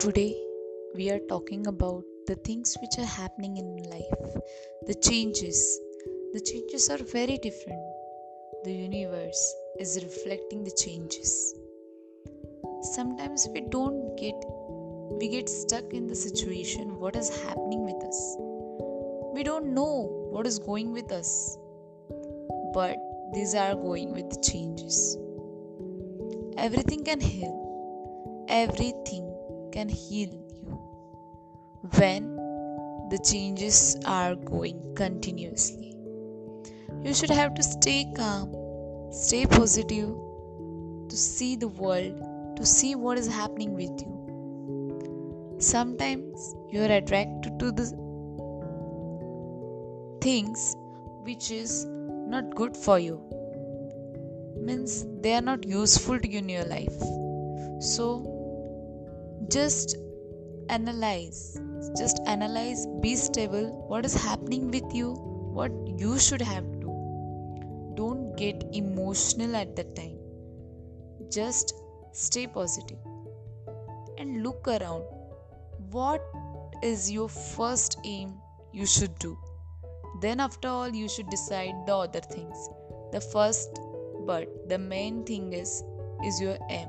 Today, we are talking about the things which are happening in life, the changes. The changes are very different. The universe is reflecting the changes. Sometimes we don't get we get stuck in the situation what is happening with us. We don't know what is going with us. But these are going with the changes. Everything can heal. Everything can heal you when the changes are going continuously. You should have to stay calm, stay positive, to see the world, to see what is happening with you. Sometimes you are attracted to the things which is not good for you means they are not useful to you in your life so just analyze just analyze be stable. What is happening with you? What you should have to do. Don't get emotional at that time. Just stay positive and look around. What is your first aim you should do? Then after all you should decide the other things. The first but the main thing is is your aim